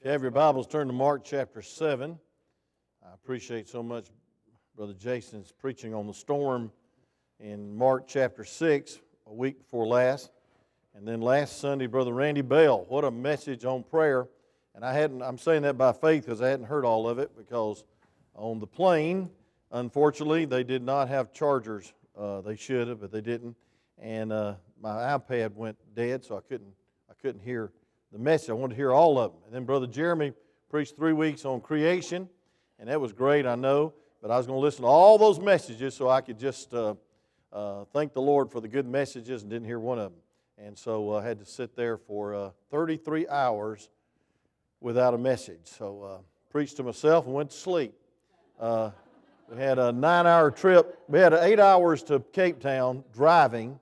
If you have your Bibles, turn to Mark chapter 7. I appreciate so much Brother Jason's preaching on the storm in Mark chapter 6, a week before last. And then last Sunday, Brother Randy Bell. What a message on prayer. And I hadn't, I'm saying that by faith because I hadn't heard all of it because on the plane, unfortunately, they did not have chargers. Uh, they should have, but they didn't. And uh, my iPad went dead, so I couldn't, I couldn't hear the message. I wanted to hear all of them. And then Brother Jeremy preached three weeks on creation, and that was great, I know. But I was going to listen to all those messages so I could just uh, uh, thank the Lord for the good messages and didn't hear one of them. And so I had to sit there for uh, 33 hours without a message. So uh, preached to myself and went to sleep. Uh, we had a nine hour trip. We had eight hours to Cape Town driving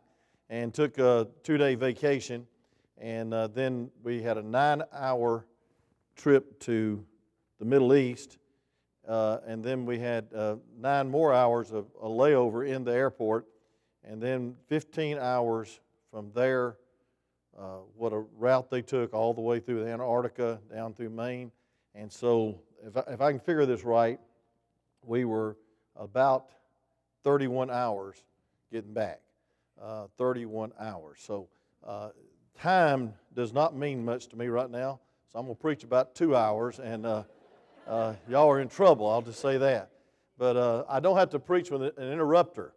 and took a two day vacation. And uh, then we had a nine hour trip to the Middle East. Uh, and then we had uh, nine more hours of a layover in the airport. And then 15 hours from there, uh, what a route they took all the way through Antarctica down through Maine. And so, if I, if I can figure this right, we were about 31 hours getting back. Uh, 31 hours. So, uh, time does not mean much to me right now. So, I'm going to preach about two hours, and uh, uh, y'all are in trouble, I'll just say that. But uh, I don't have to preach with an interrupter.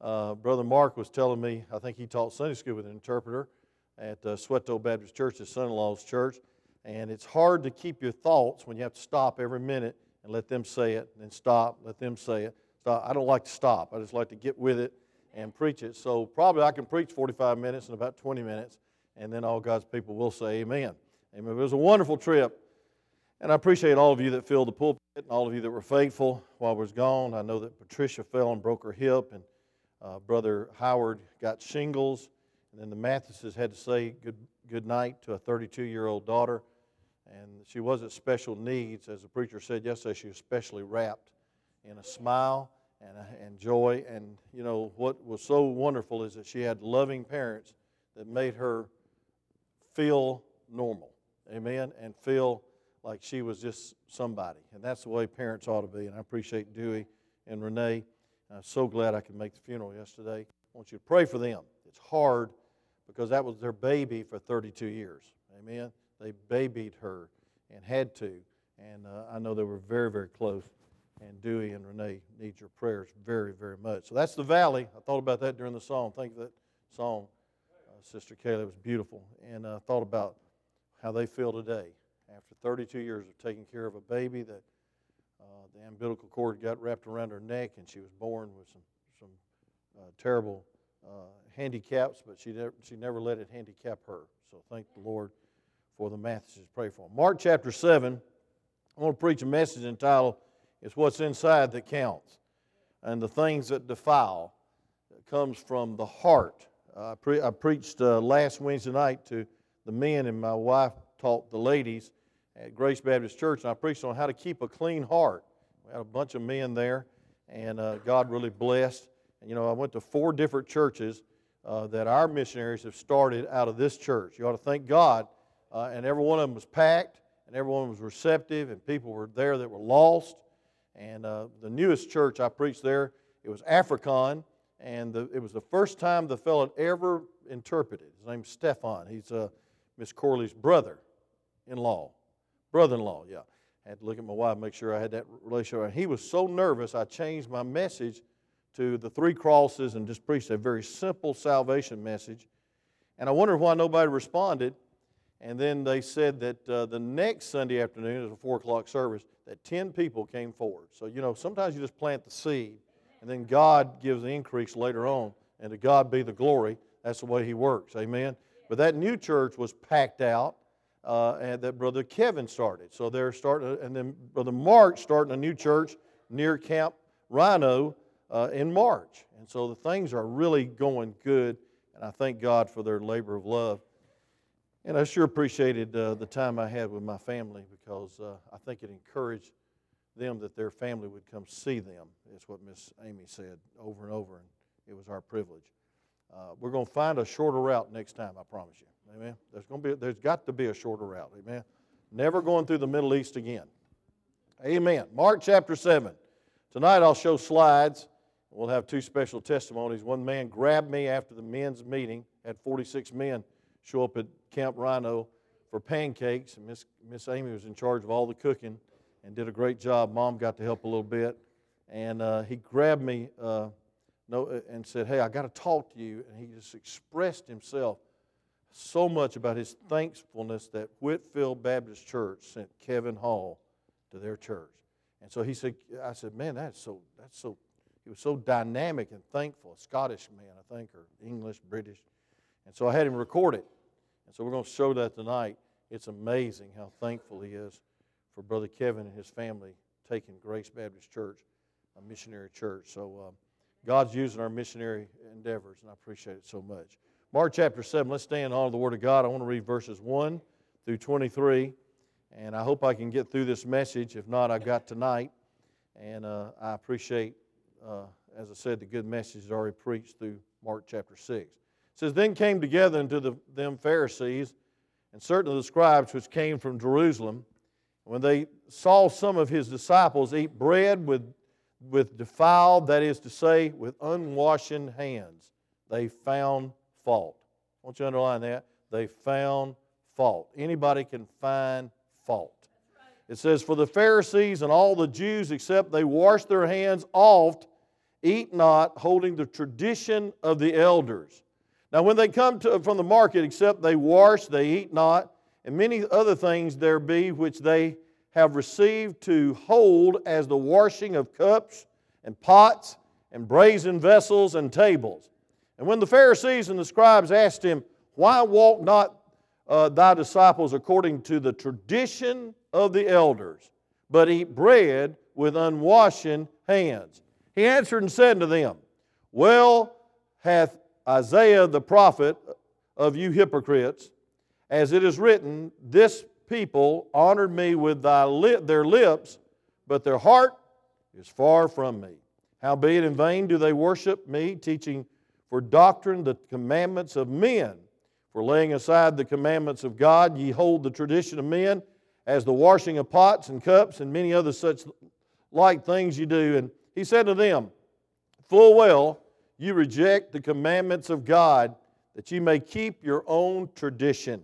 Uh, Brother Mark was telling me, I think he taught Sunday school with an interpreter at uh, Soweto Baptist Church, his son in law's church. And it's hard to keep your thoughts when you have to stop every minute and let them say it, then stop, let them say it. I don't like to stop. I just like to get with it and preach it. So probably I can preach 45 minutes in about 20 minutes, and then all God's people will say amen. Amen. It was a wonderful trip. And I appreciate all of you that filled the pulpit and all of you that were faithful while I was gone. I know that Patricia fell and broke her hip, and uh, Brother Howard got shingles. And then the Mathises had to say good, good night to a 32 year old daughter. And she wasn't special needs. As the preacher said yesterday, she was specially wrapped in a smile and, and joy. And, you know, what was so wonderful is that she had loving parents that made her feel normal. Amen. And feel like she was just somebody. And that's the way parents ought to be. And I appreciate Dewey and Renee. I'm so glad I could make the funeral yesterday. I want you to pray for them. It's hard because that was their baby for 32 years. Amen. They babied her and had to. And uh, I know they were very, very close. And Dewey and Renee need your prayers very, very much. So that's the valley. I thought about that during the song. Thank that song, Sister Kayla. was beautiful. And I thought about how they feel today after 32 years of taking care of a baby that uh, the umbilical cord got wrapped around her neck and she was born with some, some uh, terrible uh, handicaps, but she never, she never let it handicap her. So thank the Lord for the Mathises. Pray for them. Mark chapter 7, I want to preach a message entitled, It's What's Inside That Counts. And the things that defile comes from the heart. I, pre- I, preached uh, last Wednesday night to the men, and my wife taught the ladies at Grace Baptist Church, and I preached on how to keep a clean heart. We had a bunch of men there, and uh, God really blessed. And, you know, I went to four different churches uh, that our missionaries have started out of this church. You ought to thank God. Uh, and every one of them was packed, and everyone was receptive, and people were there that were lost. And uh, the newest church I preached there, it was African, and the, it was the first time the fellow ever interpreted. His name's Stefan. He's uh, Miss Corley's brother in law, brother in law, yeah. I had to look at my wife, make sure I had that relationship. And he was so nervous, I changed my message to the three crosses and just preached a very simple salvation message. And I wondered why nobody responded. And then they said that uh, the next Sunday afternoon, was a 4 o'clock service, that 10 people came forward. So, you know, sometimes you just plant the seed, and then God gives the increase later on. And to God be the glory. That's the way He works. Amen. But that new church was packed out, uh, and that Brother Kevin started. So they're starting, and then Brother Mark starting a new church near Camp Rhino uh, in March. And so the things are really going good, and I thank God for their labor of love. And I sure appreciated uh, the time I had with my family because uh, I think it encouraged them that their family would come see them. Is what Miss Amy said over and over, and it was our privilege. Uh, we're going to find a shorter route next time, I promise you. Amen. There's going to be, there's got to be a shorter route. Amen. never going through the Middle East again. Amen. Mark chapter 7. Tonight I'll show slides. We'll have two special testimonies. One man grabbed me after the men's meeting, had 46 men show up at Camp Rhino for pancakes, and Miss, Miss Amy was in charge of all the cooking and did a great job. Mom got to help a little bit. And uh, he grabbed me uh, no, uh, and said, Hey, I got to talk to you. And he just expressed himself so much about his thankfulness that Whitfield Baptist Church sent Kevin Hall to their church. And so he said, I said, man, that's so, that's so, he was so dynamic and thankful. A Scottish man, I think, or English, British. And so I had him record it. And so we're going to show that tonight. It's amazing how thankful he is for Brother Kevin and his family taking Grace Baptist Church, a missionary church. So um, God's using our missionary endeavors, and I appreciate it so much. Mark chapter 7, let's stand on the Word of God. I want to read verses 1 through 23, and I hope I can get through this message. If not, I've got tonight. And uh, I appreciate, uh, as I said, the good message is already preached through Mark chapter 6. It says, Then came together unto the, them Pharisees and certain of the scribes which came from Jerusalem when they saw some of his disciples eat bread with, with defiled, that is to say, with unwashen hands, they found fault. I want you to underline that. They found fault. Anybody can find fault. It says, For the Pharisees and all the Jews, except they wash their hands oft, eat not, holding the tradition of the elders. Now, when they come to, from the market, except they wash, they eat not, and many other things there be which they have received to hold as the washing of cups and pots and brazen vessels and tables. And when the Pharisees and the scribes asked him, Why walk not uh, thy disciples according to the tradition of the elders, but eat bread with unwashen hands? He answered and said to them, Well hath Isaiah the prophet of you hypocrites, as it is written, This people honored me with thy lip, their lips, but their heart is far from me. Howbeit in vain do they worship me, teaching for doctrine the commandments of men. For laying aside the commandments of God, ye hold the tradition of men, as the washing of pots and cups and many other such like things you do. And he said to them, Full well, you reject the commandments of God, that ye may keep your own tradition.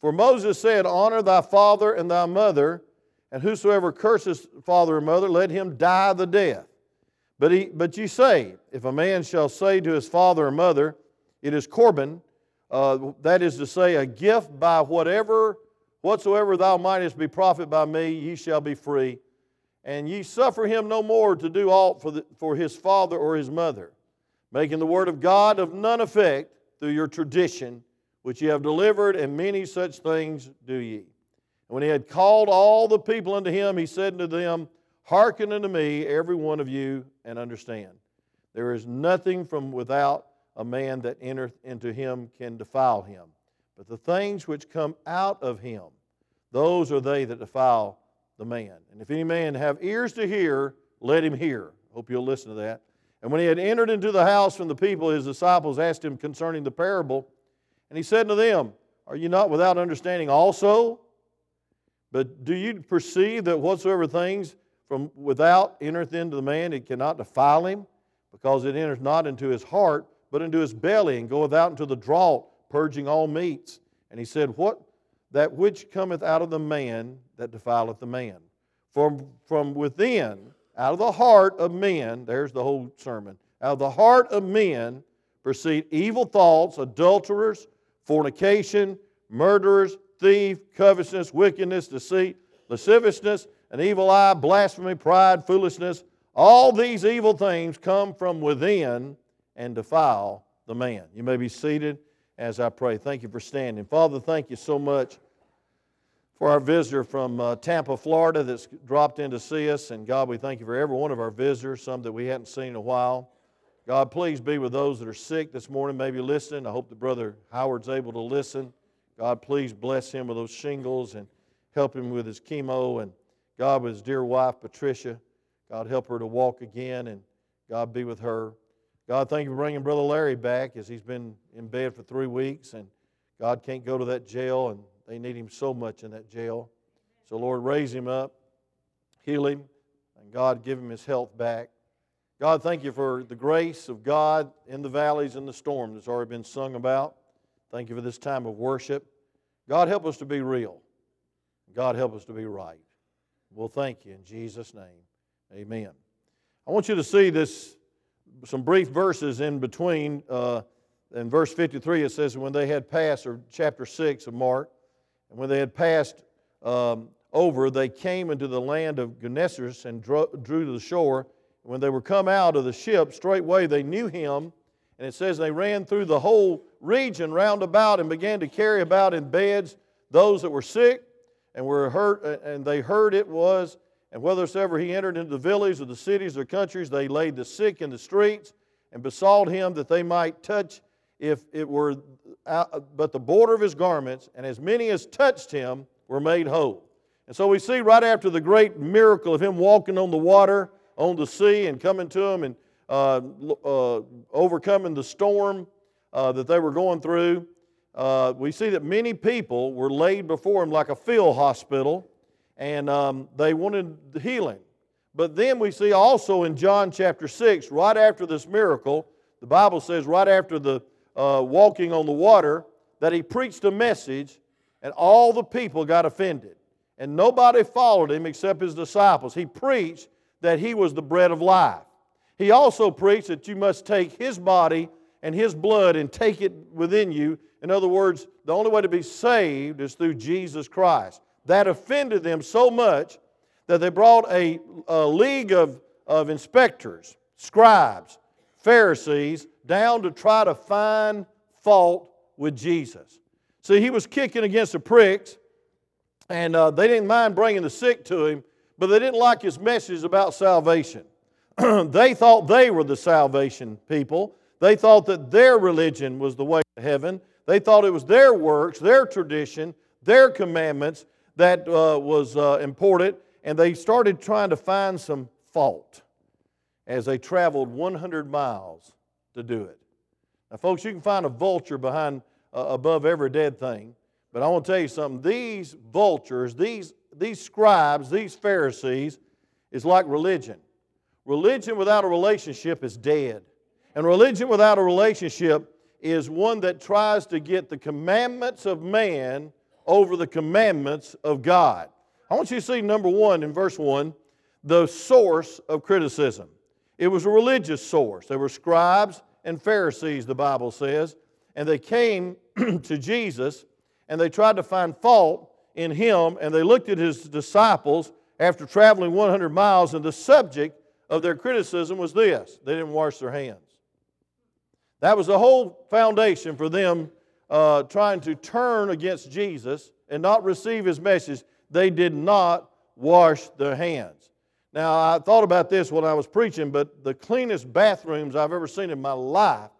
For Moses said, Honor thy father and thy mother, and whosoever curses father or mother, let him die the death. But, he, but ye say, If a man shall say to his father or mother, It is Corban, uh, that is to say, a gift by whatever, whatsoever thou mightest be profit by me, ye shall be free. And ye suffer him no more to do aught for, the, for his father or his mother, making the word of God of none effect through your tradition which ye have delivered, and many such things do ye. And when he had called all the people unto him, he said unto them, Hearken unto me, every one of you, and understand. There is nothing from without a man that entereth into him can defile him. But the things which come out of him, those are they that defile the man. And if any man have ears to hear, let him hear. Hope you'll listen to that. And when he had entered into the house from the people, his disciples asked him concerning the parable. And he said to them, Are you not without understanding also? But do you perceive that whatsoever things from without entereth into the man, it cannot defile him, because it enters not into his heart, but into his belly, and goeth out into the draught, purging all meats. And he said, What that which cometh out of the man that defileth the man. From, from within, out of the heart of men, there's the whole sermon, out of the heart of men proceed evil thoughts, adulterers, fornication, murderers, thief, covetousness, wickedness, deceit, lasciviousness, an evil eye, blasphemy, pride, foolishness. All these evil things come from within and defile the man. You may be seated as I pray. Thank you for standing. Father, thank you so much for our visitor from uh, Tampa, Florida, that's dropped in to see us. And God, we thank you for every one of our visitors, some that we hadn't seen in a while. God, please be with those that are sick this morning, maybe listening. I hope the brother Howard's able to listen. God, please bless him with those shingles and help him with his chemo. And God, with his dear wife, Patricia, God, help her to walk again and God be with her. God, thank you for bringing Brother Larry back as he's been in bed for three weeks and God can't go to that jail and they need him so much in that jail. So, Lord, raise him up, heal him, and God, give him his health back. God, thank you for the grace of God in the valleys and the storm that's already been sung about. Thank you for this time of worship. God, help us to be real. God, help us to be right. We'll thank you in Jesus' name. Amen. I want you to see this, some brief verses in between. Uh, in verse 53, it says, When they had passed, or chapter 6 of Mark, and when they had passed um, over, they came into the land of Gennesaret and drew, drew to the shore. When they were come out of the ship, straightway they knew him. And it says they ran through the whole region round about and began to carry about in beds those that were sick and were hurt, and they heard it was, and whithersoever he entered into the villages or the cities or countries, they laid the sick in the streets and besought him that they might touch, if it were out, but the border of his garments, and as many as touched him were made whole. And so we see right after the great miracle of him walking on the water, on the sea, and coming to him and uh, uh, overcoming the storm uh, that they were going through, uh, we see that many people were laid before him like a field hospital, and um, they wanted healing. But then we see also in John chapter 6, right after this miracle, the Bible says, right after the uh, walking on the water, that he preached a message, and all the people got offended. And nobody followed him except his disciples. He preached that he was the bread of life. He also preached that you must take his body and his blood and take it within you in other words, the only way to be saved is through Jesus Christ. That offended them so much that they brought a, a league of, of inspectors, scribes, Pharisees down to try to find fault with Jesus. See, he was kicking against the pricks, and uh, they didn't mind bringing the sick to him, but they didn't like his message about salvation. they thought they were the salvation people. They thought that their religion was the way to heaven. They thought it was their works, their tradition, their commandments that uh, was uh, important, and they started trying to find some fault as they traveled 100 miles to do it. Now, folks, you can find a vulture behind uh, above every dead thing, but I want to tell you something. These vultures, these, these scribes, these Pharisees, is like religion. Religion without a relationship is dead. And religion without a relationship is one that tries to get the commandments of man over the commandments of God. I want you to see number one in verse one the source of criticism. It was a religious source. There were scribes and Pharisees, the Bible says, and they came to Jesus and they tried to find fault in him and they looked at his disciples after traveling 100 miles, and the subject of their criticism was this they didn't wash their hands. That was the whole foundation for them uh, trying to turn against Jesus and not receive his message. They did not wash their hands. Now, I thought about this when I was preaching, but the cleanest bathrooms I've ever seen in my life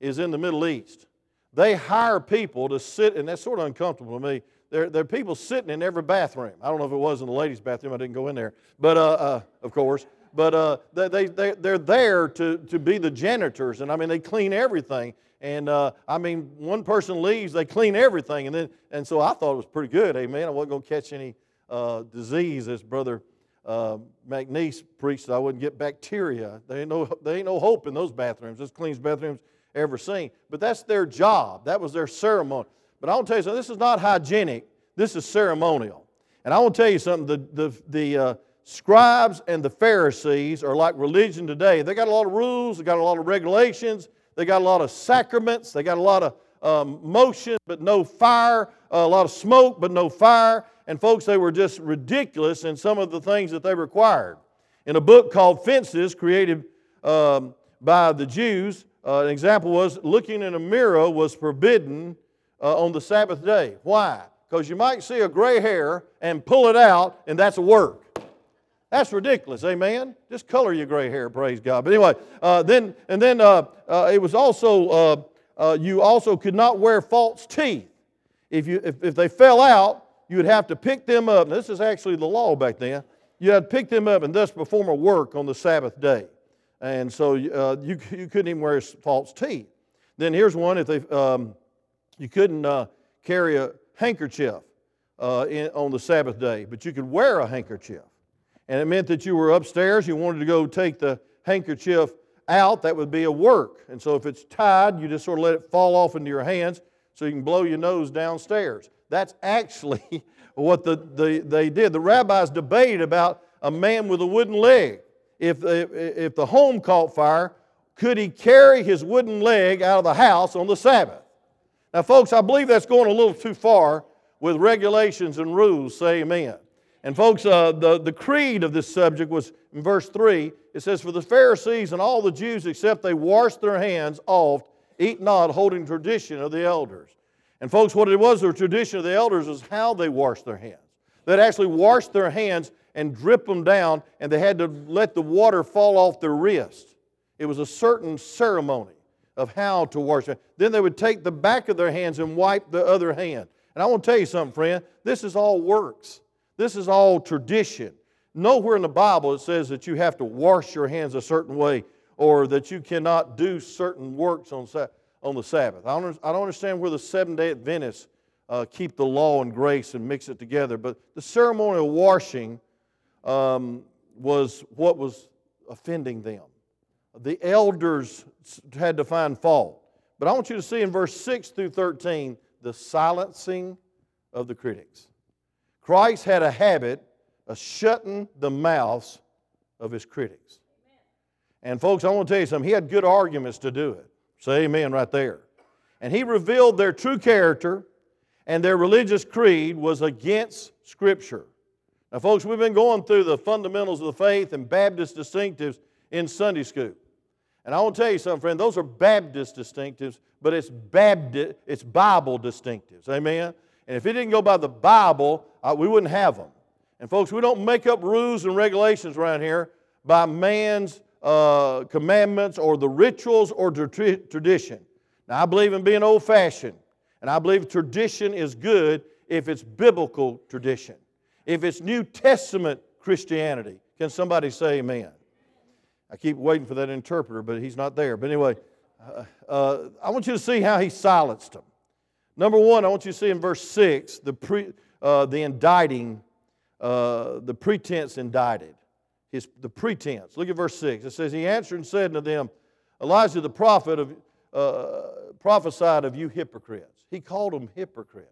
is in the Middle East. They hire people to sit, and that's sort of uncomfortable to me. There, there are people sitting in every bathroom. I don't know if it was in the ladies' bathroom, I didn't go in there, but uh, uh, of course but uh, they, they, they're there to, to be the janitors. And I mean, they clean everything. And uh, I mean, one person leaves, they clean everything. And, then, and so I thought it was pretty good. Amen. I wasn't going to catch any uh, disease, as Brother uh, McNeese preached. I wouldn't get bacteria. There ain't, no, there ain't no hope in those bathrooms. This cleanest bathrooms ever seen. But that's their job, that was their ceremony. But I want to tell you something this is not hygienic, this is ceremonial. And I want to tell you something the, the, the, uh, scribes and the Pharisees are like religion today. They got a lot of rules, they got a lot of regulations, they got a lot of sacraments, they got a lot of um, motion but no fire, a lot of smoke but no fire. And folks, they were just ridiculous in some of the things that they required. In a book called Fences, created um, by the Jews, uh, an example was looking in a mirror was forbidden uh, on the Sabbath day. Why? Because you might see a gray hair and pull it out, and that's a work. That's ridiculous, amen. Just color your gray hair, praise God. But anyway, uh, then and then uh, uh, it was also uh, uh, you also could not wear false teeth. If you if, if they fell out, you would have to pick them up. Now, this is actually the law back then. You had to pick them up and thus perform a work on the Sabbath day, and so you you couldn't even wear false teeth. Then here's one: if they um, you couldn't carry a handkerchief uh, in, on the Sabbath day, but you could wear a handkerchief. And it meant that you were upstairs, you wanted to go take the handkerchief out, that would be a work. And so if it's tied, you just sort of let it fall off into your hands so you can blow your nose downstairs. That's actually what the, the, they did. The rabbis debated about a man with a wooden leg. If, if, if the home caught fire, could he carry his wooden leg out of the house on the Sabbath? Now, folks, I believe that's going a little too far with regulations and rules. Say amen. And, folks, uh, the, the creed of this subject was in verse 3. It says, For the Pharisees and all the Jews, except they washed their hands oft, eat not, holding tradition of the elders. And, folks, what it was, the tradition of the elders is how they washed their hands. They'd actually washed their hands and drip them down, and they had to let the water fall off their wrist. It was a certain ceremony of how to wash it. Then they would take the back of their hands and wipe the other hand. And I want to tell you something, friend. This is all works. This is all tradition. Nowhere in the Bible it says that you have to wash your hands a certain way or that you cannot do certain works on, on the Sabbath. I don't, I don't understand where the seven day Adventists uh, keep the law and grace and mix it together, but the ceremonial washing um, was what was offending them. The elders had to find fault. But I want you to see in verse 6 through 13 the silencing of the critics. Christ had a habit of shutting the mouths of his critics. And, folks, I want to tell you something. He had good arguments to do it. Say amen right there. And he revealed their true character and their religious creed was against Scripture. Now, folks, we've been going through the fundamentals of the faith and Baptist distinctives in Sunday school. And I want to tell you something, friend, those are Baptist distinctives, but it's Baptist, it's Bible distinctives. Amen? And if it didn't go by the Bible, uh, we wouldn't have them. And folks, we don't make up rules and regulations around here by man's uh, commandments or the rituals or tra- tradition. Now, I believe in being old fashioned, and I believe tradition is good if it's biblical tradition, if it's New Testament Christianity. Can somebody say amen? I keep waiting for that interpreter, but he's not there. But anyway, uh, uh, I want you to see how he silenced them. Number one, I want you to see in verse 6 the, pre, uh, the indicting, uh, the pretense indicted. His, the pretense. Look at verse 6. It says, He answered and said unto them, Elijah the prophet of, uh, prophesied of you hypocrites. He called them hypocrites.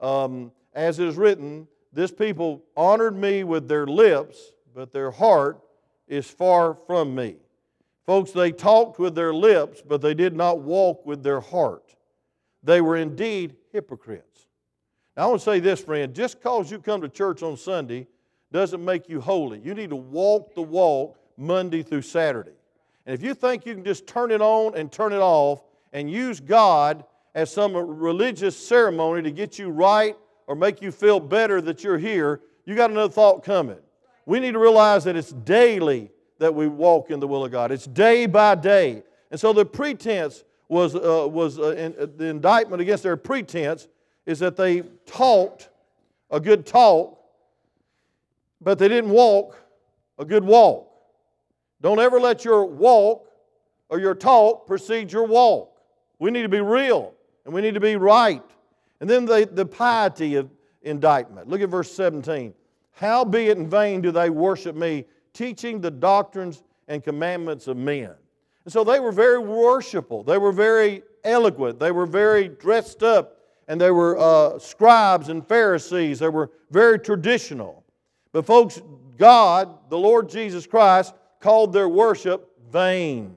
Um, as it is written, This people honored me with their lips, but their heart is far from me. Folks, they talked with their lips, but they did not walk with their heart. They were indeed hypocrites. Now, I want to say this, friend just because you come to church on Sunday doesn't make you holy. You need to walk the walk Monday through Saturday. And if you think you can just turn it on and turn it off and use God as some religious ceremony to get you right or make you feel better that you're here, you got another thought coming. We need to realize that it's daily that we walk in the will of God. It's day by day. And so the pretense was, uh, was uh, in, uh, the indictment against their pretense is that they talked a good talk, but they didn't walk a good walk. Don't ever let your walk or your talk precede your walk. We need to be real and we need to be right. And then the, the piety of indictment. Look at verse 17. How be it in vain do they worship me, teaching the doctrines and commandments of men? And so they were very worshipful. They were very eloquent. They were very dressed up. And they were uh, scribes and Pharisees. They were very traditional. But, folks, God, the Lord Jesus Christ, called their worship vain,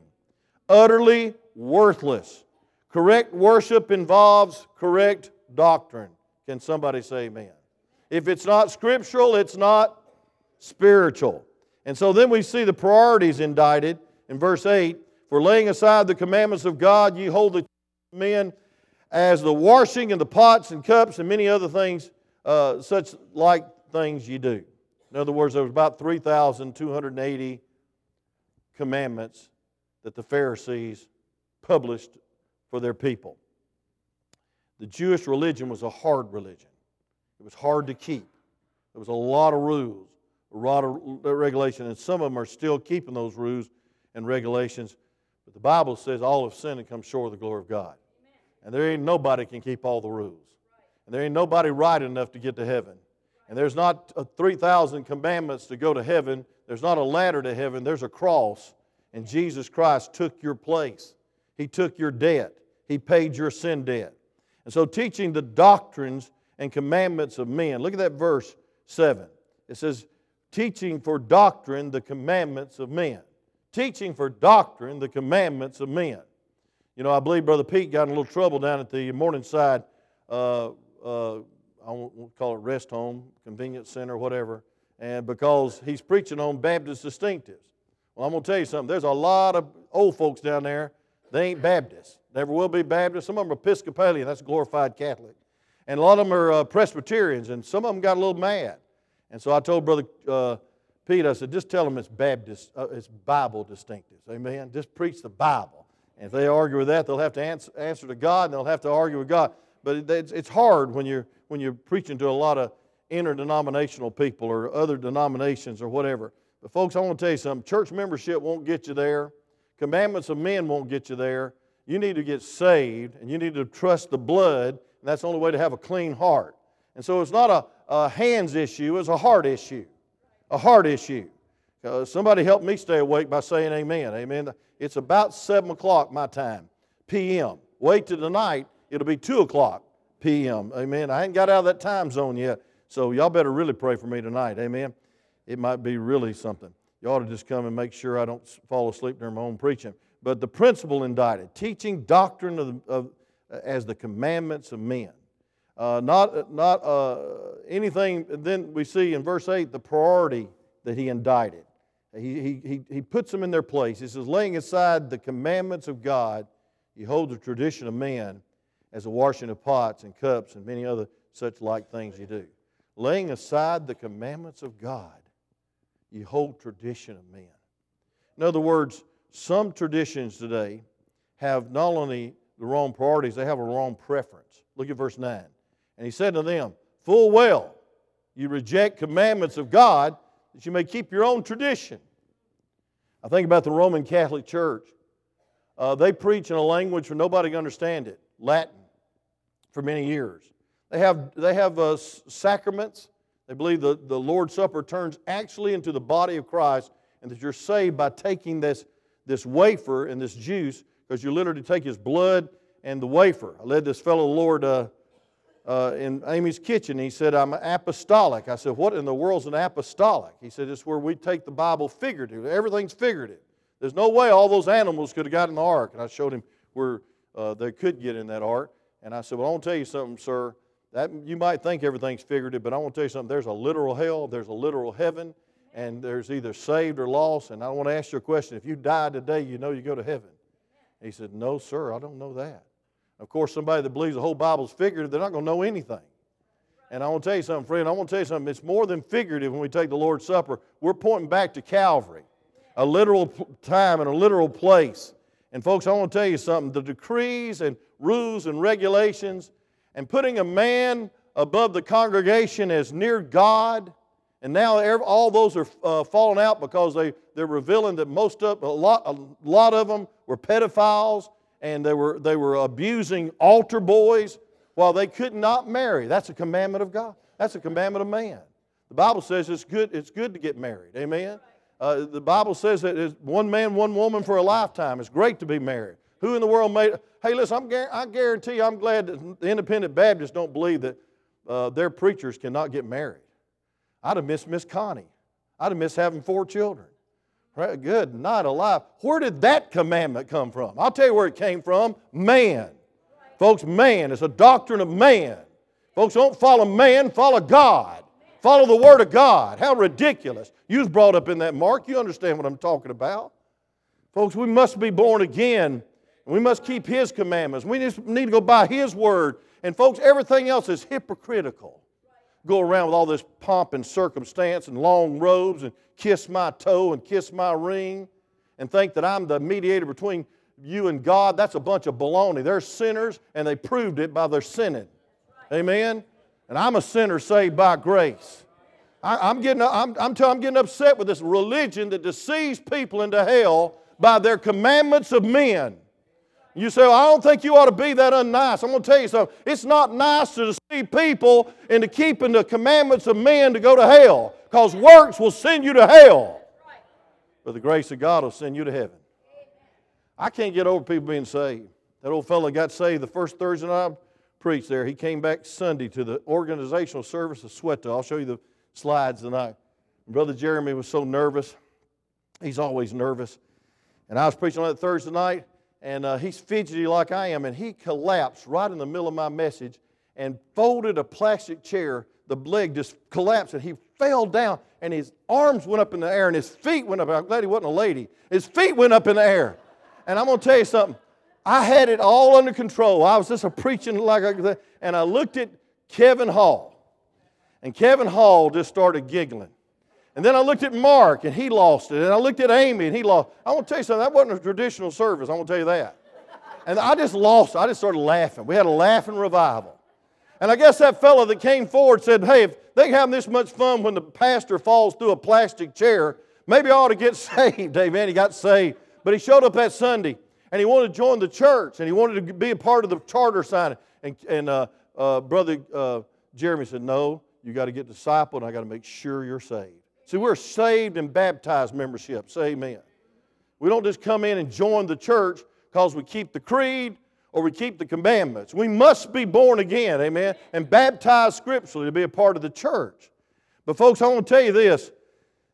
utterly worthless. Correct worship involves correct doctrine. Can somebody say amen? If it's not scriptural, it's not spiritual. And so then we see the priorities indicted in verse 8 for laying aside the commandments of God, ye hold the men as the washing and the pots and cups and many other things, uh, such like things ye do. In other words, there was about 3,280 commandments that the Pharisees published for their people. The Jewish religion was a hard religion. It was hard to keep. There was a lot of rules, a lot of regulations, and some of them are still keeping those rules and regulations but the Bible says all have sinned and come short of the glory of God. And there ain't nobody can keep all the rules. And there ain't nobody right enough to get to heaven. And there's not uh, 3,000 commandments to go to heaven. There's not a ladder to heaven. There's a cross. And Jesus Christ took your place. He took your debt. He paid your sin debt. And so, teaching the doctrines and commandments of men. Look at that verse 7. It says, teaching for doctrine the commandments of men. Teaching for doctrine the commandments of men. You know, I believe Brother Pete got in a little trouble down at the Morningside, uh, uh, I won't call it rest home, convenience center, whatever, and because he's preaching on Baptist distinctives. Well, I'm going to tell you something. There's a lot of old folks down there. They ain't Baptists. Never will be Baptists. Some of them are Episcopalian. That's glorified Catholic. And a lot of them are uh, Presbyterians. And some of them got a little mad. And so I told Brother uh, Pete, I said, just tell them it's Baptist, uh, it's Bible distinctives. Amen. Just preach the Bible. And if they argue with that, they'll have to answer, answer to God and they'll have to argue with God. But it's, it's hard when you're, when you're preaching to a lot of interdenominational people or other denominations or whatever. But, folks, I want to tell you something church membership won't get you there, commandments of men won't get you there. You need to get saved and you need to trust the blood, and that's the only way to have a clean heart. And so it's not a, a hands issue, it's a heart issue. A heart issue. Uh, somebody help me stay awake by saying amen. Amen. It's about 7 o'clock my time, p.m. Wait till tonight, it'll be 2 o'clock p.m. Amen. I ain't got out of that time zone yet, so y'all better really pray for me tonight. Amen. It might be really something. You ought to just come and make sure I don't fall asleep during my own preaching. But the principle indicted, teaching doctrine of, of as the commandments of men. Uh, not not uh, anything, then we see in verse 8 the priority that he indicted. He, he, he puts them in their place. He says, laying aside the commandments of God, you hold the tradition of man as a washing of pots and cups and many other such like things you do. Laying aside the commandments of God, you hold tradition of men. In other words, some traditions today have not only the wrong priorities, they have a wrong preference. Look at verse 9. And he said to them, Full well, you reject commandments of God that you may keep your own tradition. I think about the Roman Catholic Church. Uh, they preach in a language where nobody can understand it Latin for many years. They have, they have uh, sacraments. They believe the, the Lord's Supper turns actually into the body of Christ and that you're saved by taking this, this wafer and this juice because you literally take his blood and the wafer. I led this fellow Lord uh, uh, in Amy's kitchen. He said, I'm apostolic. I said, What in the world's an apostolic? He said, It's where we take the Bible figurative. Everything's figurative. There's no way all those animals could have got in the ark. And I showed him where uh, they could get in that ark. And I said, Well, I want to tell you something, sir. That, you might think everything's figurative, but I want to tell you something. There's a literal hell, there's a literal heaven, and there's either saved or lost. And I want to ask you a question. If you die today, you know you go to heaven. He said, No, sir, I don't know that. Of course, somebody that believes the whole Bible's figurative, they're not going to know anything. And I want to tell you something, friend. I want to tell you something. It's more than figurative when we take the Lord's Supper. We're pointing back to Calvary, a literal time and a literal place. And, folks, I want to tell you something. The decrees and rules and regulations and putting a man above the congregation as near God, and now all those are uh, falling out because they, they're revealing that most of, a lot, a lot of them were pedophiles and they were, they were abusing altar boys while they could not marry. That's a commandment of God. That's a commandment of man. The Bible says it's good, it's good to get married. Amen? Uh, the Bible says that one man, one woman for a lifetime. It's great to be married. Who in the world made Hey, listen, I'm, I guarantee you, I'm glad that the independent Baptists don't believe that uh, their preachers cannot get married. I'd have missed Miss Connie. I'd have missed having four children. Good night alive. Where did that commandment come from? I'll tell you where it came from man. Folks, man. It's a doctrine of man. Folks, don't follow man, follow God. Follow the Word of God. How ridiculous. You was brought up in that, Mark. You understand what I'm talking about. Folks, we must be born again. We must keep His commandments. We just need to go by His Word. And, folks, everything else is hypocritical go around with all this pomp and circumstance and long robes and kiss my toe and kiss my ring and think that I'm the mediator between you and God, that's a bunch of baloney. They're sinners and they proved it by their sinning. Amen? And I'm a sinner saved by grace. I, am getting, I'm, I'm, I'm getting upset with this religion that deceives people into hell by their commandments of men. You say, well, I don't think you ought to be that unnice. I'm going to tell you something. It's not nice to deceive people into keeping the commandments of men to go to hell because works will send you to hell. But the grace of God will send you to heaven. I can't get over people being saved. That old fellow got saved the first Thursday night I preached there. He came back Sunday to the organizational service of SWETA. I'll show you the slides tonight. Brother Jeremy was so nervous. He's always nervous. And I was preaching on that Thursday night, and uh, he's fidgety like I am, and he collapsed right in the middle of my message and folded a plastic chair. The leg just collapsed, and he fell down, and his arms went up in the air, and his feet went up. I'm glad he wasn't a lady. His feet went up in the air. And I'm going to tell you something. I had it all under control. I was just a preaching like I, and I looked at Kevin Hall, and Kevin Hall just started giggling. And then I looked at Mark and he lost it. And I looked at Amy and he lost. I want to tell you something, that wasn't a traditional service. I want to tell you that. And I just lost. I just started laughing. We had a laughing revival. And I guess that fellow that came forward said, Hey, if they have this much fun when the pastor falls through a plastic chair, maybe I ought to get saved. Amen. He got saved. But he showed up that Sunday and he wanted to join the church and he wanted to be a part of the charter signing. And, and uh, uh, Brother uh, Jeremy said, No, you got to get discipled and I got to make sure you're saved. See, we're saved and baptized membership. Say amen. We don't just come in and join the church because we keep the creed or we keep the commandments. We must be born again, amen, and baptized scripturally to be a part of the church. But, folks, I want to tell you this.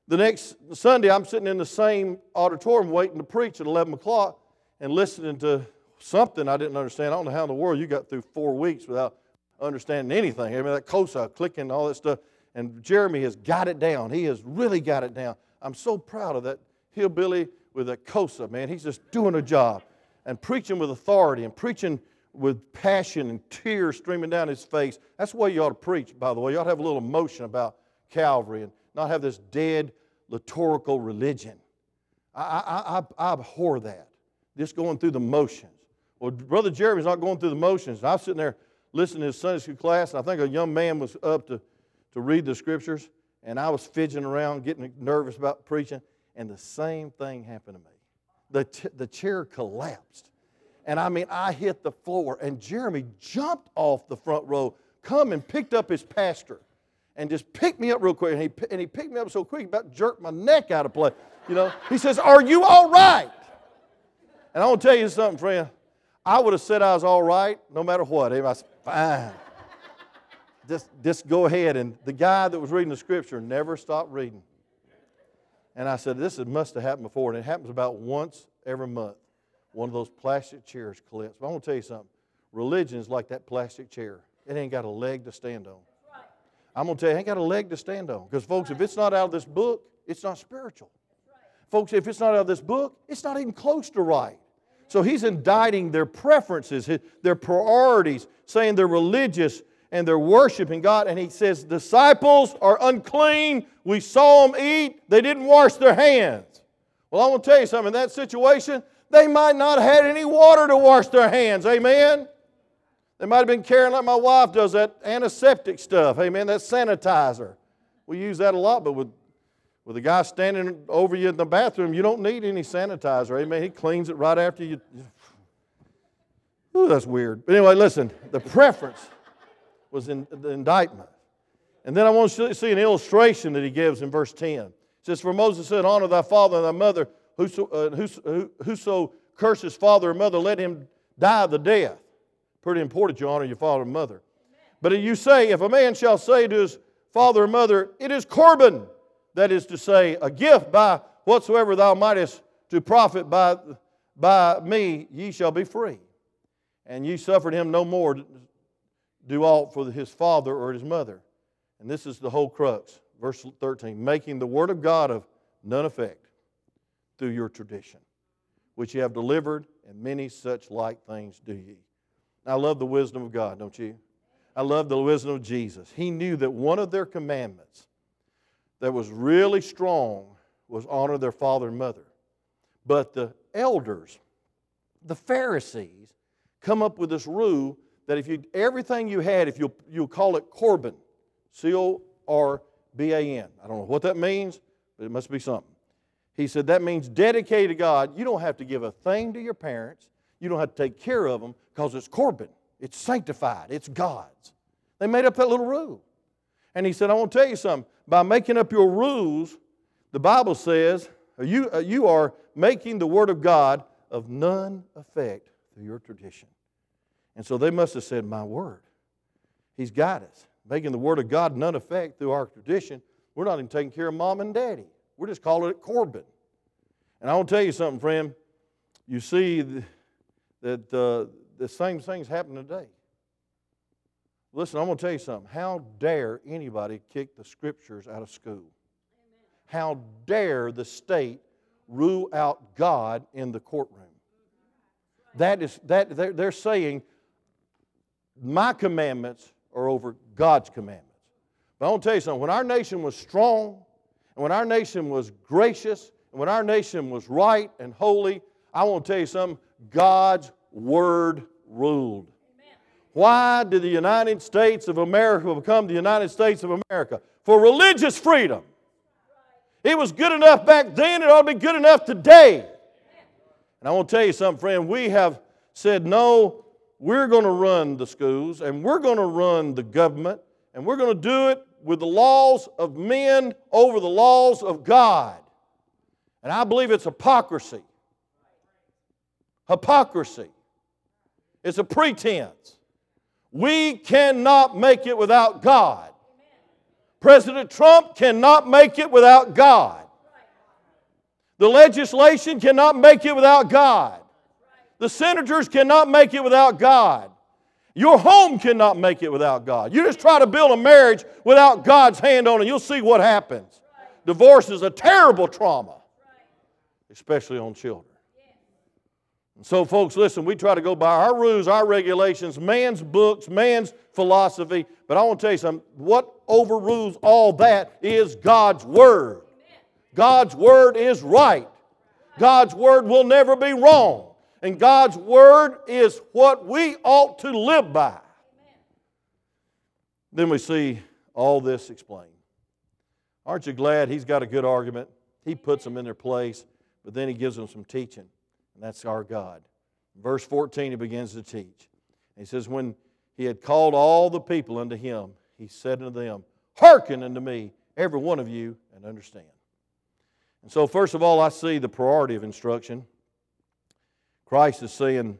The next Sunday, I'm sitting in the same auditorium waiting to preach at 11 o'clock and listening to something I didn't understand. I don't know how in the world you got through four weeks without understanding anything. I mean, that Xhosa, clicking, all that stuff. And Jeremy has got it down. He has really got it down. I'm so proud of that hillbilly with a Xhosa, man. He's just doing a job and preaching with authority and preaching with passion and tears streaming down his face. That's the way you ought to preach, by the way. You ought to have a little emotion about Calvary and not have this dead liturgical religion. I, I, I, I abhor that, just going through the motions. Well, Brother Jeremy's not going through the motions. I was sitting there listening to his Sunday school class, and I think a young man was up to to read the scriptures, and I was fidgeting around, getting nervous about preaching, and the same thing happened to me. The, t- the chair collapsed. And I mean, I hit the floor, and Jeremy jumped off the front row, come and picked up his pastor, and just picked me up real quick. And he, and he picked me up so quick, he about jerked my neck out of place. You know, he says, Are you all right? And I want to tell you something, friend. I would have said I was all right no matter what. I was fine just, just go ahead. And the guy that was reading the scripture never stopped reading. And I said, This must have happened before. And it happens about once every month. One of those plastic chairs clips. But I want to tell you something. Religion is like that plastic chair, it ain't got a leg to stand on. I'm going to tell you, it ain't got a leg to stand on. Because, folks, if it's not out of this book, it's not spiritual. Folks, if it's not out of this book, it's not even close to right. So he's indicting their preferences, their priorities, saying they're religious, and they're worshiping God. And he says, Disciples are unclean. We saw them eat. They didn't wash their hands. Well, I want to tell you something. In that situation, they might not have had any water to wash their hands. Amen. They might have been carrying, like my wife does, that antiseptic stuff. Amen. That sanitizer. We use that a lot, but with, with a guy standing over you in the bathroom, you don't need any sanitizer. Amen. He cleans it right after you. Ooh, that's weird. But anyway, listen, the preference was in the indictment. And then I want to see an illustration that he gives in verse 10. It says, For Moses said, Honor thy father and thy mother. Whoso, uh, whoso, whoso curses father or mother, let him die the death. Pretty important you honor your father and mother. But you say, If a man shall say to his father or mother, It is Corban, that is to say, a gift by whatsoever thou mightest to profit by, by me, ye shall be free. And ye suffered him no more do aught for his father or his mother. And this is the whole crux. Verse 13 making the word of God of none effect through your tradition, which ye have delivered, and many such like things do ye. I love the wisdom of God, don't you? I love the wisdom of Jesus. He knew that one of their commandments that was really strong was honor their father and mother. But the elders, the Pharisees, come up with this rule that if you everything you had, if you you'll call it Corban, C O R B A N. I don't know what that means, but it must be something. He said that means dedicated to God. You don't have to give a thing to your parents. You don't have to take care of them because it's Corban. It's sanctified. It's God's. They made up that little rule. And he said, I want to tell you something. By making up your rules, the Bible says you, uh, you are making the Word of God of none effect through your tradition. And so they must have said, My Word. He's got us. Making the Word of God none effect through our tradition. We're not even taking care of mom and daddy. We're just calling it Corban. And I to tell you something, friend. You see that uh, the same things happen today. Listen, I'm going to tell you something. How dare anybody kick the scriptures out of school? How dare the state rule out God in the courtroom? That is, that, they're, they're saying, my commandments are over God's commandments. But I want to tell you something. When our nation was strong, and when our nation was gracious, and when our nation was right and holy, I want to tell you something. God's word ruled. Why did the United States of America become the United States of America? For religious freedom. It was good enough back then, it ought to be good enough today. And I want to tell you something, friend. We have said, no, we're going to run the schools and we're going to run the government and we're going to do it with the laws of men over the laws of God. And I believe it's hypocrisy. Hypocrisy. It's a pretense. We cannot make it without God. President Trump cannot make it without God. The legislation cannot make it without God. The senators cannot make it without God. Your home cannot make it without God. You just try to build a marriage without God's hand on it, you'll see what happens. Divorce is a terrible trauma, especially on children. And so, folks, listen, we try to go by our rules, our regulations, man's books, man's philosophy. But I want to tell you something what overrules all that is God's Word. God's Word is right. God's Word will never be wrong. And God's Word is what we ought to live by. Then we see all this explained. Aren't you glad he's got a good argument? He puts them in their place, but then he gives them some teaching. And that's our God. Verse 14, he begins to teach. He says, When he had called all the people unto him, he said unto them, Hearken unto me, every one of you, and understand. And so, first of all, I see the priority of instruction. Christ is saying,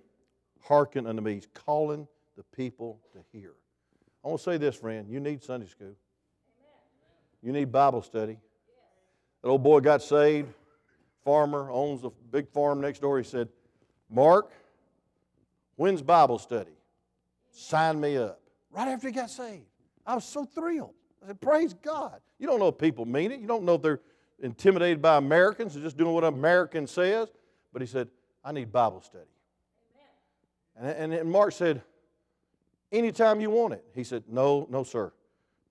Hearken unto me. He's calling the people to hear. I want to say this, friend. You need Sunday school. You need Bible study. That old boy got saved farmer, owns a big farm next door. He said, Mark, when's Bible study? Sign me up. Right after he got saved. I was so thrilled. I said, Praise God. You don't know if people mean it. You don't know if they're intimidated by Americans and just doing what American says. But he said, I need Bible study. And, and Mark said, Anytime you want it. He said, No, no, sir.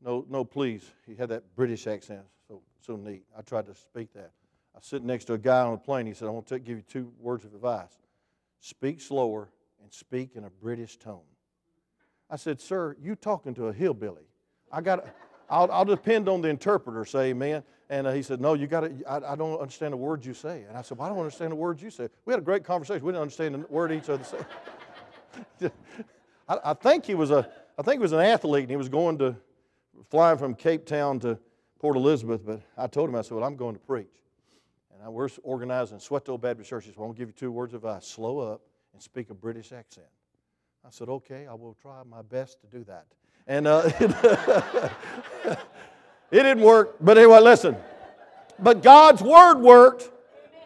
No, no, please. He had that British accent. So, so neat. I tried to speak that. I was sitting next to a guy on a plane. He said, I want to give you two words of advice speak slower and speak in a British tone. I said, Sir, you talking to a hillbilly. I got I'll, I'll depend on the interpreter, say amen. And uh, he said, No, you got to, I, I, don't understand the words you say. And I said, Well, I don't understand the words you say. We had a great conversation. We didn't understand the word each other said. I, I, think he was a, I think he was an athlete and he was going to, flying from Cape Town to Port Elizabeth. But I told him, I said, Well, I'm going to preach. And we're organizing Soweto Baptist Church. He said, well, I'm going to give you two words of advice. Slow up and speak a British accent. I said, okay, I will try my best to do that. And uh, it didn't work. But anyway, listen. But God's word worked.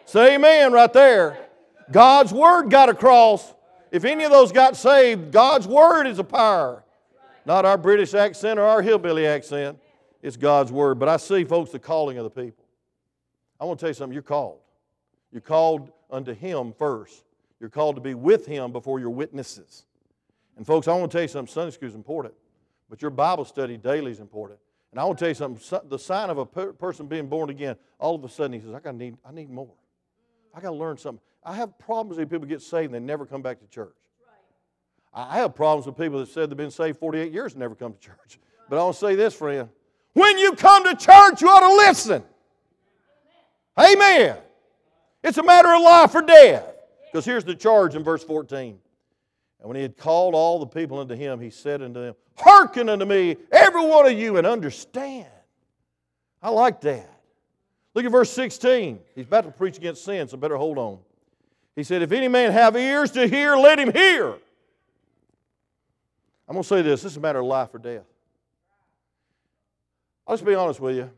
Say amen right there. God's word got across. If any of those got saved, God's word is a power. Not our British accent or our hillbilly accent. It's God's word. But I see, folks, the calling of the people. I want to tell you something. You're called. You're called unto Him first. You're called to be with Him before your witnesses. And, folks, I want to tell you something. Sunday school is important, but your Bible study daily is important. And I want to tell you something. The sign of a per- person being born again, all of a sudden he says, I, gotta need, I need more. I got to learn something. I have problems with people get saved and they never come back to church. I have problems with people that said they've been saved 48 years and never come to church. But I'll say this, friend. When you come to church, you ought to listen. Amen. It's a matter of life or death. Because here's the charge in verse 14. And when he had called all the people unto him, he said unto them, Hearken unto me, every one of you, and understand. I like that. Look at verse 16. He's about to preach against sin, so better hold on. He said, If any man have ears to hear, let him hear. I'm going to say this this is a matter of life or death. I'll just be honest with you.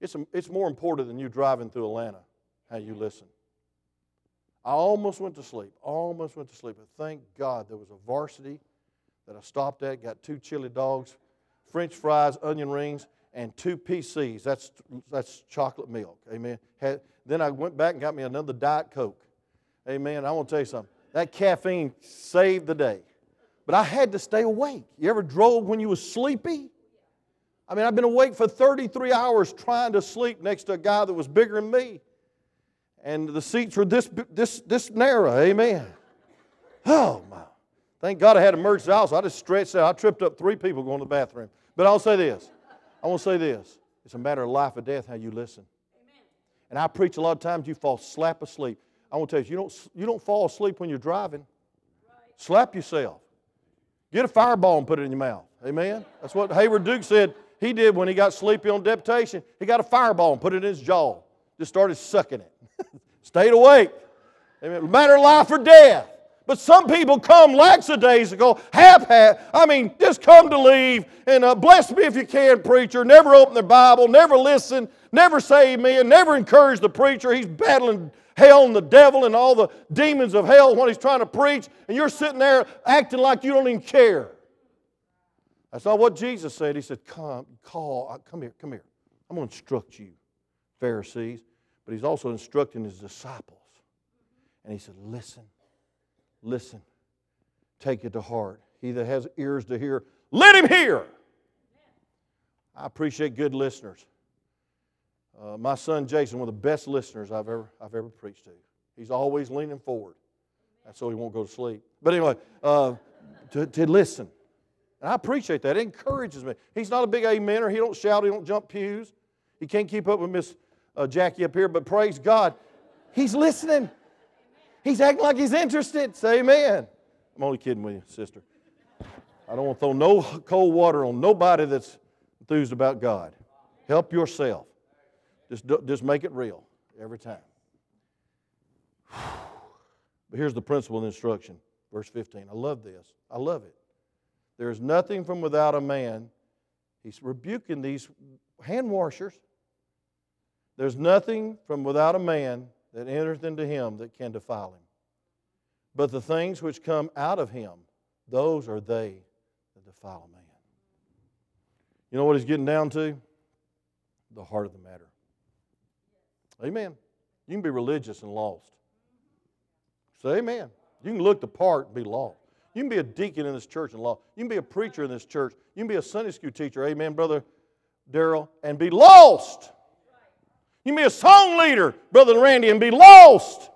It's, it's more important than you driving through Atlanta, how you listen. I almost went to sleep, almost went to sleep, but thank God there was a varsity that I stopped at, got two chili dogs, French fries, onion rings, and two PCs. That's, that's chocolate milk. Amen. Had, then I went back and got me another Diet Coke. Amen. I want to tell you something. That caffeine saved the day. But I had to stay awake. You ever drove when you was sleepy? I mean, I've been awake for 33 hours trying to sleep next to a guy that was bigger than me and the seats were this, this, this narrow. Amen. Oh, my. Thank God I had emergency also. I just stretched out. I tripped up three people going to the bathroom. But I'll say this. I want to say this. It's a matter of life or death how you listen. Amen. And I preach a lot of times you fall slap asleep. I want to tell you, you don't, you don't fall asleep when you're driving. Right. Slap yourself. Get a fireball and put it in your mouth. Amen? That's what Hayward Duke said he did when he got sleepy on deputation. He got a fireball and put it in his jaw. Just started sucking it. Stayed awake. Amen. Matter of life or death. But some people come lackadaisical, half. I mean, just come to leave and uh, bless me if you can, preacher. Never open their Bible, never listen, never say amen, never encourage the preacher. He's battling hell and the devil and all the demons of hell when he's trying to preach, and you're sitting there acting like you don't even care. That's not what Jesus said. He said, Come, call, uh, come here, come here. I'm going to instruct you, Pharisees but he's also instructing his disciples. And he said, Listen, listen, take it to heart. He that has ears to hear, let him hear. I appreciate good listeners. Uh, my son Jason, one of the best listeners I've ever, I've ever preached to. He's always leaning forward. That's so he won't go to sleep. But anyway, uh, to, to listen. And I appreciate that. It encourages me. He's not a big amener. He don't shout. He don't jump pews. He can't keep up with Miss uh, Jackie up here, but praise God, he's listening. He's acting like he's interested. Say amen. I'm only kidding with you, sister. I don't want to throw no cold water on nobody that's enthused about God. Help yourself. Just, just make it real every time. But here's the principle and instruction. Verse 15. I love this. I love it. There is nothing from without a man. He's rebuking these hand washers. There's nothing from without a man that entereth into him that can defile him. But the things which come out of him, those are they that defile a man. You know what he's getting down to? The heart of the matter. Amen. You can be religious and lost. Say amen. You can look the part and be lost. You can be a deacon in this church and lost. You can be a preacher in this church. You can be a Sunday school teacher, amen, Brother Daryl, and be lost. You can be a song leader, Brother Randy, and be lost.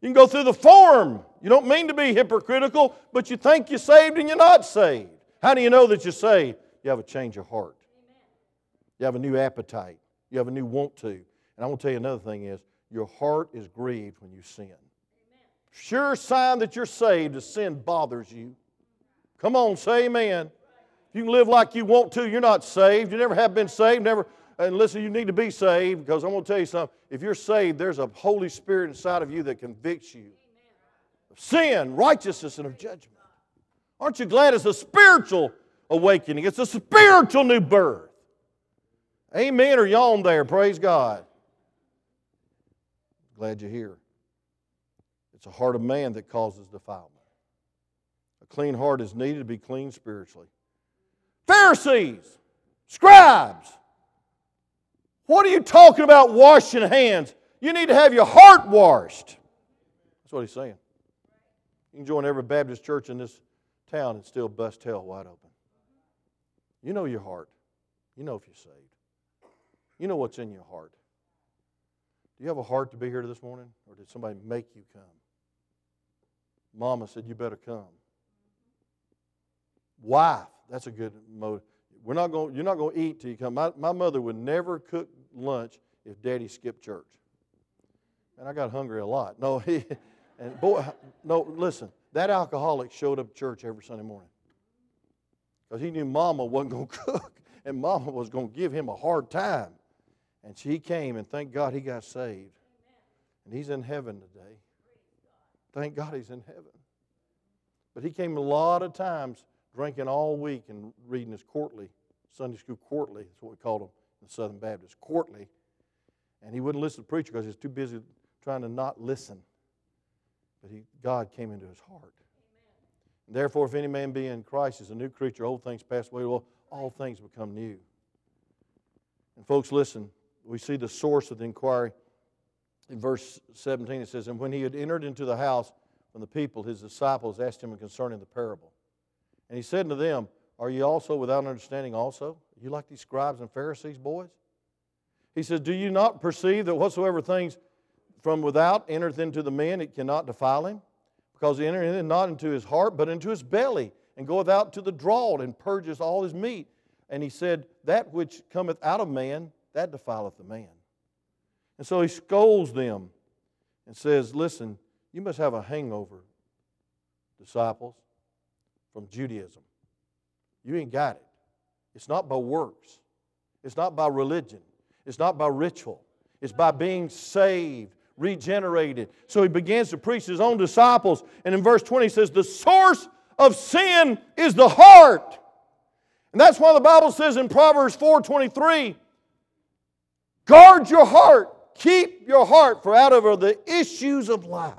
You can go through the form. You don't mean to be hypocritical, but you think you're saved and you're not saved. How do you know that you're saved? You have a change of heart. You have a new appetite. You have a new want to. And I want to tell you another thing is your heart is grieved when you sin. Sure sign that you're saved is sin bothers you. Come on, say amen. You can live like you want to, you're not saved. You never have been saved, never and listen, you need to be saved because I'm going to tell you something. If you're saved, there's a Holy Spirit inside of you that convicts you of sin, righteousness, and of judgment. Aren't you glad it's a spiritual awakening? It's a spiritual new birth. Amen or yawn there. Praise God. Glad you're here. It's a heart of man that causes defilement. A clean heart is needed to be clean spiritually. Pharisees, scribes, what are you talking about washing hands? You need to have your heart washed. That's what he's saying. You can join every Baptist church in this town and still bust hell wide open. You know your heart. You know if you're saved. You know what's in your heart. Do you have a heart to be here this morning, or did somebody make you come? Mama said, You better come. Wife, that's a good motive. We're not going, you're not going to eat till you come. My, my mother would never cook lunch if daddy skipped church. And I got hungry a lot. No, he, and boy, no, listen, that alcoholic showed up church every Sunday morning because he knew Mama wasn't going to cook and Mama was going to give him a hard time. And she came, and thank God he got saved. And he's in heaven today. Thank God he's in heaven. But he came a lot of times drinking all week and reading his courtly, Sunday school courtly, that's what we called them the Southern Baptist, courtly. And he wouldn't listen to the preacher because he was too busy trying to not listen. But he, God came into his heart. Therefore, if any man be in Christ, is a new creature, old things pass away, well, all things become new. And folks, listen, we see the source of the inquiry. In verse 17, it says, And when he had entered into the house from the people, his disciples asked him concerning the parable. And he said to them, Are you also without understanding also? You like these scribes and Pharisees, boys? He says, Do you not perceive that whatsoever things from without entereth into the man, it cannot defile him? Because he entereth not into his heart, but into his belly, and goeth out to the draught, and purges all his meat. And he said, That which cometh out of man, that defileth the man. And so he scolds them and says, Listen, you must have a hangover, disciples, from Judaism. You ain't got it. It's not by works, it's not by religion, it's not by ritual, it's by being saved, regenerated. So he begins to preach his own disciples. And in verse 20 he says, The source of sin is the heart. And that's why the Bible says in Proverbs 4:23, Guard your heart. Keep your heart, for out of are the issues of life.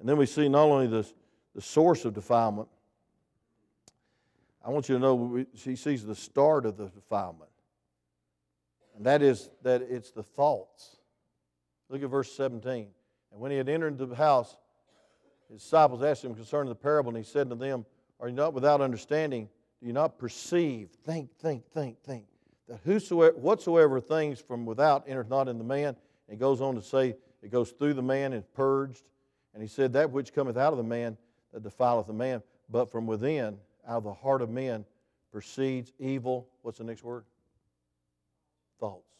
And then we see not only the, the source of defilement, I want you to know she sees the start of the defilement. And that is that it's the thoughts. Look at verse 17. And when he had entered the house, his disciples asked him concerning the parable, and he said to them, Are you not without understanding? Do you not perceive? Think, think, think, think that whosoever, whatsoever things from without entereth not in the man. And he goes on to say, it goes through the man and purged. And he said, That which cometh out of the man, that defileth the man. But from within, out of the heart of men, proceeds evil. What's the next word? Thoughts.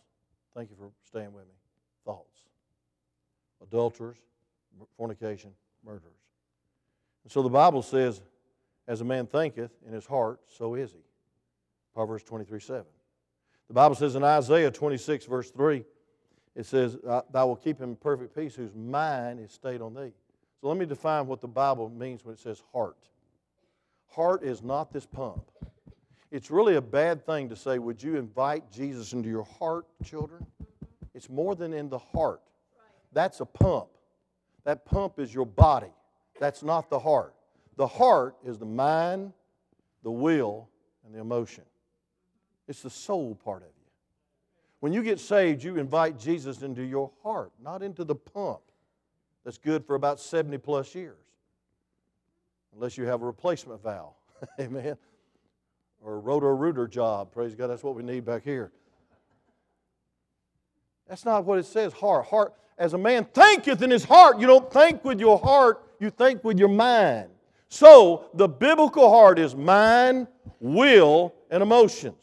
Thank you for staying with me. Thoughts. Adulterers, fornication, murderers. And so the Bible says, As a man thinketh in his heart, so is he. Proverbs 23 7. The Bible says in Isaiah 26, verse 3, it says, Thou will keep him in perfect peace whose mind is stayed on thee. So let me define what the Bible means when it says heart. Heart is not this pump. It's really a bad thing to say, Would you invite Jesus into your heart, children? It's more than in the heart. That's a pump. That pump is your body. That's not the heart. The heart is the mind, the will, and the emotion. It's the soul part of you. When you get saved, you invite Jesus into your heart, not into the pump that's good for about 70 plus years. Unless you have a replacement valve. Amen. Or a Roto-Rooter job. Praise God, that's what we need back here. That's not what it says, heart. Heart, as a man thinketh in his heart, you don't think with your heart, you think with your mind. So the biblical heart is mind, will, and emotions.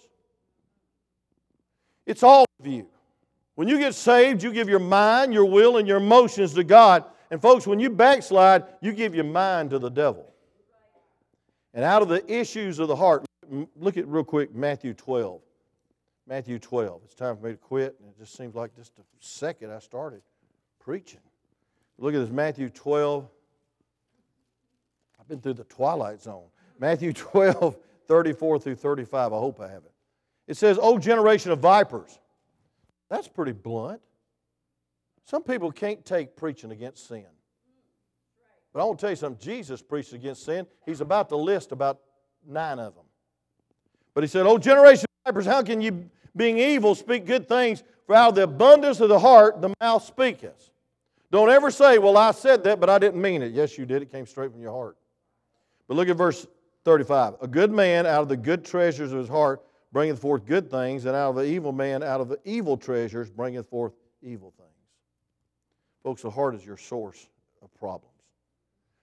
It's all of you. When you get saved, you give your mind, your will, and your emotions to God. And folks, when you backslide, you give your mind to the devil. And out of the issues of the heart, look at real quick Matthew 12. Matthew 12. It's time for me to quit. It just seems like just a second I started preaching. Look at this Matthew 12. I've been through the twilight zone. Matthew 12, 34 through 35. I hope I have it. It says, Oh, generation of vipers. That's pretty blunt. Some people can't take preaching against sin. But I want to tell you something Jesus preached against sin. He's about to list about nine of them. But he said, Oh, generation of vipers, how can you, being evil, speak good things? For out of the abundance of the heart, the mouth speaketh. Don't ever say, Well, I said that, but I didn't mean it. Yes, you did. It came straight from your heart. But look at verse 35. A good man out of the good treasures of his heart bringeth forth good things, and out of the evil man, out of the evil treasures, bringeth forth evil things. Folks, the heart is your source of problems.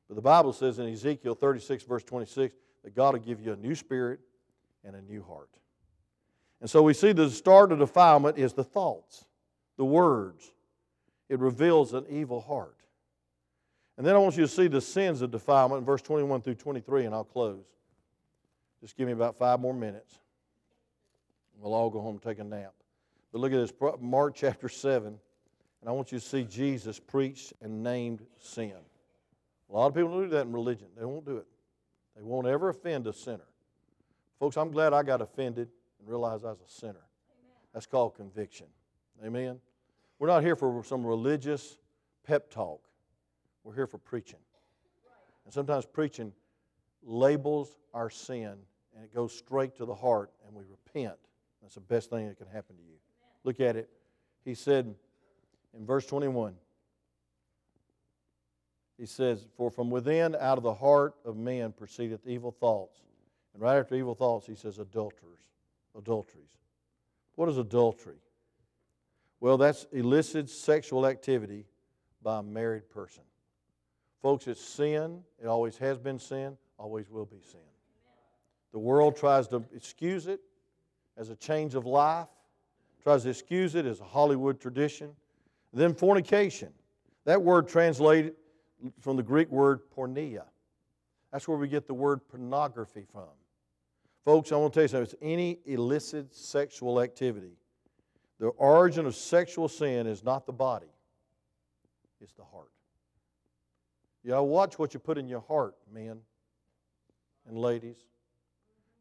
But the Bible says in Ezekiel 36, verse 26, that God will give you a new spirit and a new heart. And so we see the start of defilement is the thoughts, the words. it reveals an evil heart. And then I want you to see the sins of defilement in verse 21 through 23, and I'll close. Just give me about five more minutes. We'll all go home and take a nap. But look at this Mark chapter 7, and I want you to see Jesus preached and named sin. A lot of people don't do that in religion, they won't do it. They won't ever offend a sinner. Folks, I'm glad I got offended and realized I was a sinner. That's called conviction. Amen. We're not here for some religious pep talk. We're here for preaching. And sometimes preaching labels our sin and it goes straight to the heart and we repent. That's the best thing that can happen to you. Look at it. He said in verse 21, he says, For from within, out of the heart of man proceedeth evil thoughts. And right after evil thoughts, he says, adulterers, adulteries. What is adultery? Well, that's illicit sexual activity by a married person. Folks, it's sin. It always has been sin, always will be sin. The world tries to excuse it as a change of life, tries to excuse it as a Hollywood tradition. Then fornication. That word translated from the Greek word porneia. That's where we get the word pornography from. Folks, I want to tell you something. It's any illicit sexual activity. The origin of sexual sin is not the body, it's the heart. You gotta watch what you put in your heart, men and ladies.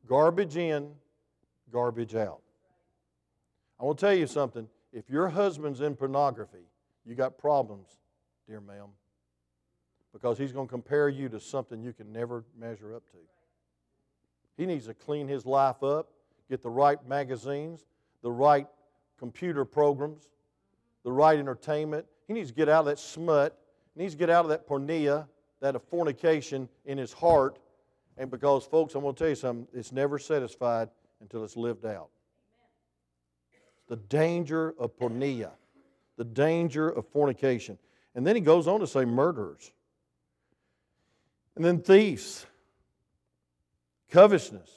Garbage in, garbage out. I want to tell you something. If your husband's in pornography, you got problems, dear ma'am, because he's going to compare you to something you can never measure up to. He needs to clean his life up, get the right magazines, the right computer programs, the right entertainment. He needs to get out of that smut. He needs to get out of that porneia, that fornication in his heart. And because, folks, I'm going to tell you something, it's never satisfied until it's lived out. The danger of porneia, the danger of fornication. And then he goes on to say murderers. And then thieves covetousness,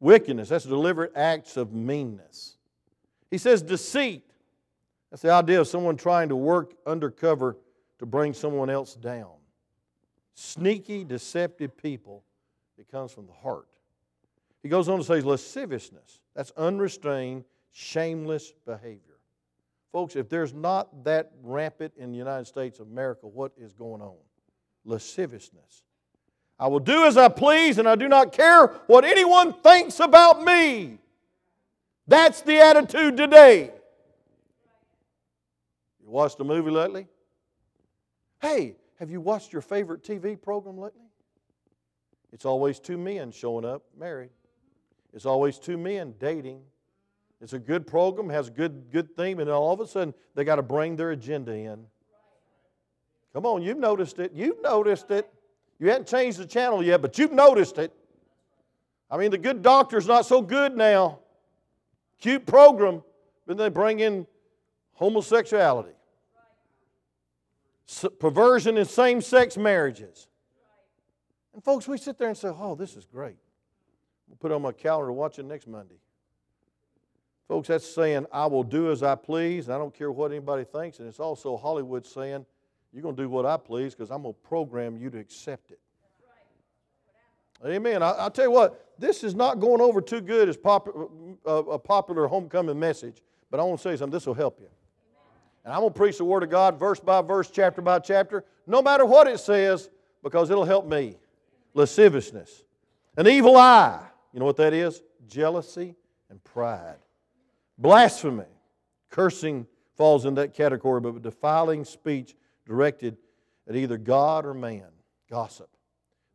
wickedness. That's deliberate acts of meanness. He says deceit. That's the idea of someone trying to work undercover to bring someone else down. Sneaky, deceptive people. It comes from the heart. He goes on to say lasciviousness. That's unrestrained, shameless behavior. Folks, if there's not that rampant in the United States of America, what is going on? Lasciviousness. I will do as I please, and I do not care what anyone thinks about me. That's the attitude today. You watched a movie lately? Hey, have you watched your favorite TV program lately? It's always two men showing up married. It's always two men dating. It's a good program, has a good, good theme, and all of a sudden they got to bring their agenda in. Come on, you've noticed it. You've noticed it. You hadn't changed the channel yet, but you've noticed it. I mean, the good doctor's not so good now. Cute program, but they bring in homosexuality, perversion in same sex marriages. And folks, we sit there and say, oh, this is great. We'll put it on my calendar to watch it next Monday. Folks, that's saying, I will do as I please, and I don't care what anybody thinks. And it's also Hollywood saying, you're going to do what I please because I'm going to program you to accept it. Amen. I, will tell you what, this is not going over too good as pop, uh, a popular homecoming message, but I want to say something. This will help you. And I'm going to preach the Word of God verse by verse, chapter by chapter, no matter what it says, because it'll help me. Lasciviousness, an evil eye. You know what that is? Jealousy and pride. Blasphemy, cursing falls in that category, but defiling speech directed at either God or man. Gossip.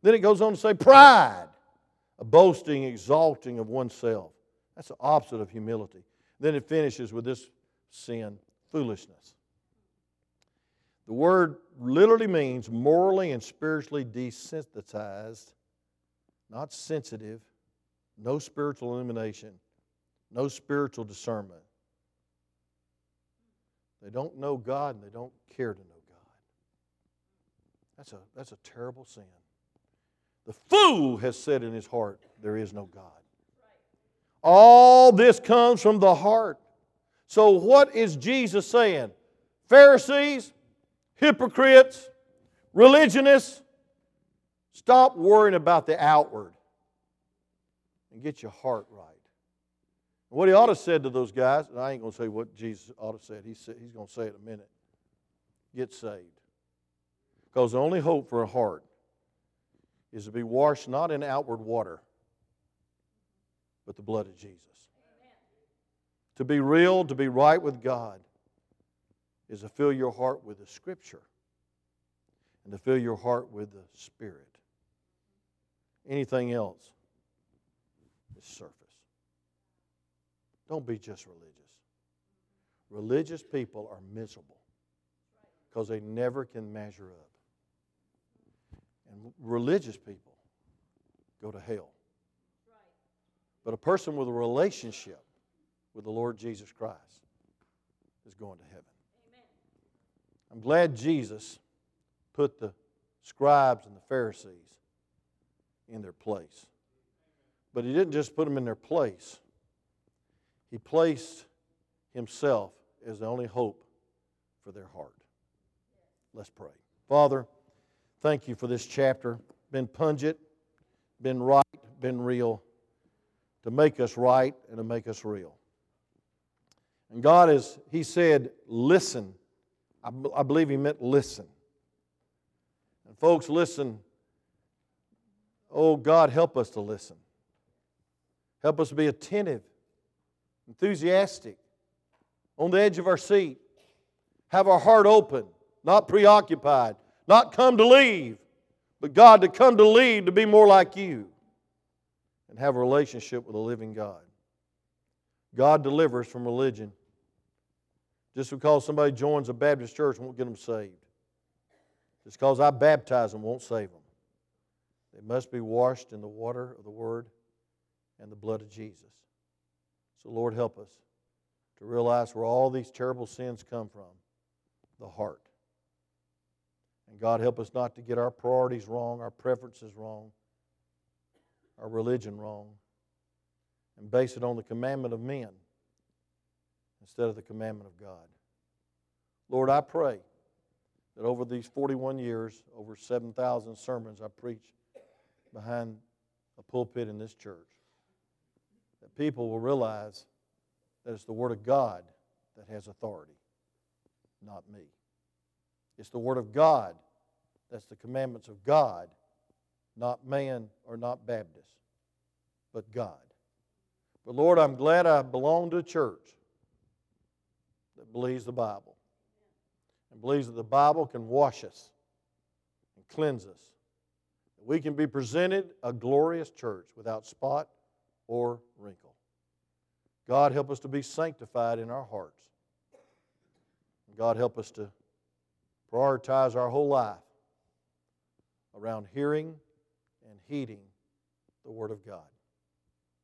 Then it goes on to say pride, a boasting, exalting of oneself. That's the opposite of humility. Then it finishes with this sin, foolishness. The word literally means morally and spiritually desensitized, not sensitive, no spiritual illumination, no spiritual discernment. They don't know God and they don't care to know that's a, that's a terrible sin. The fool has said in his heart, There is no God. All this comes from the heart. So, what is Jesus saying? Pharisees, hypocrites, religionists, stop worrying about the outward and get your heart right. What he ought to said to those guys, and I ain't going to say what Jesus ought to said, he's, he's going to say it in a minute get saved. Because the only hope for a heart is to be washed not in outward water, but the blood of Jesus. To be real, to be right with God, is to fill your heart with the Scripture and to fill your heart with the Spirit. Anything else is surface. Don't be just religious. Religious people are miserable because they never can measure up. And religious people go to hell. But a person with a relationship with the Lord Jesus Christ is going to heaven. I'm glad Jesus put the scribes and the Pharisees in their place. But he didn't just put them in their place, he placed himself as the only hope for their heart. Let's pray. Father, thank you for this chapter. Been pungent, been right, been real, to make us right and to make us real. And God, as He said, listen. I, I believe He meant listen. And folks, listen. Oh, God, help us to listen. Help us to be attentive, enthusiastic, on the edge of our seat, have our heart open not preoccupied, not come to leave, but God to come to leave to be more like you, and have a relationship with a living God. God delivers from religion. Just because somebody joins a Baptist church won't get them saved. Just because I baptize them won't save them. They must be washed in the water of the Word and the blood of Jesus. So, Lord, help us to realize where all these terrible sins come from the heart. And God, help us not to get our priorities wrong, our preferences wrong, our religion wrong, and base it on the commandment of men instead of the commandment of God. Lord, I pray that over these 41 years, over 7,000 sermons I preach behind a pulpit in this church, that people will realize that it's the Word of God that has authority, not me. It's the Word of God. That's the commandments of God, not man or not Baptist, but God. But Lord, I'm glad I belong to a church that believes the Bible and believes that the Bible can wash us and cleanse us. That we can be presented a glorious church without spot or wrinkle. God, help us to be sanctified in our hearts. God, help us to prioritize our whole life around hearing and heeding the Word of God.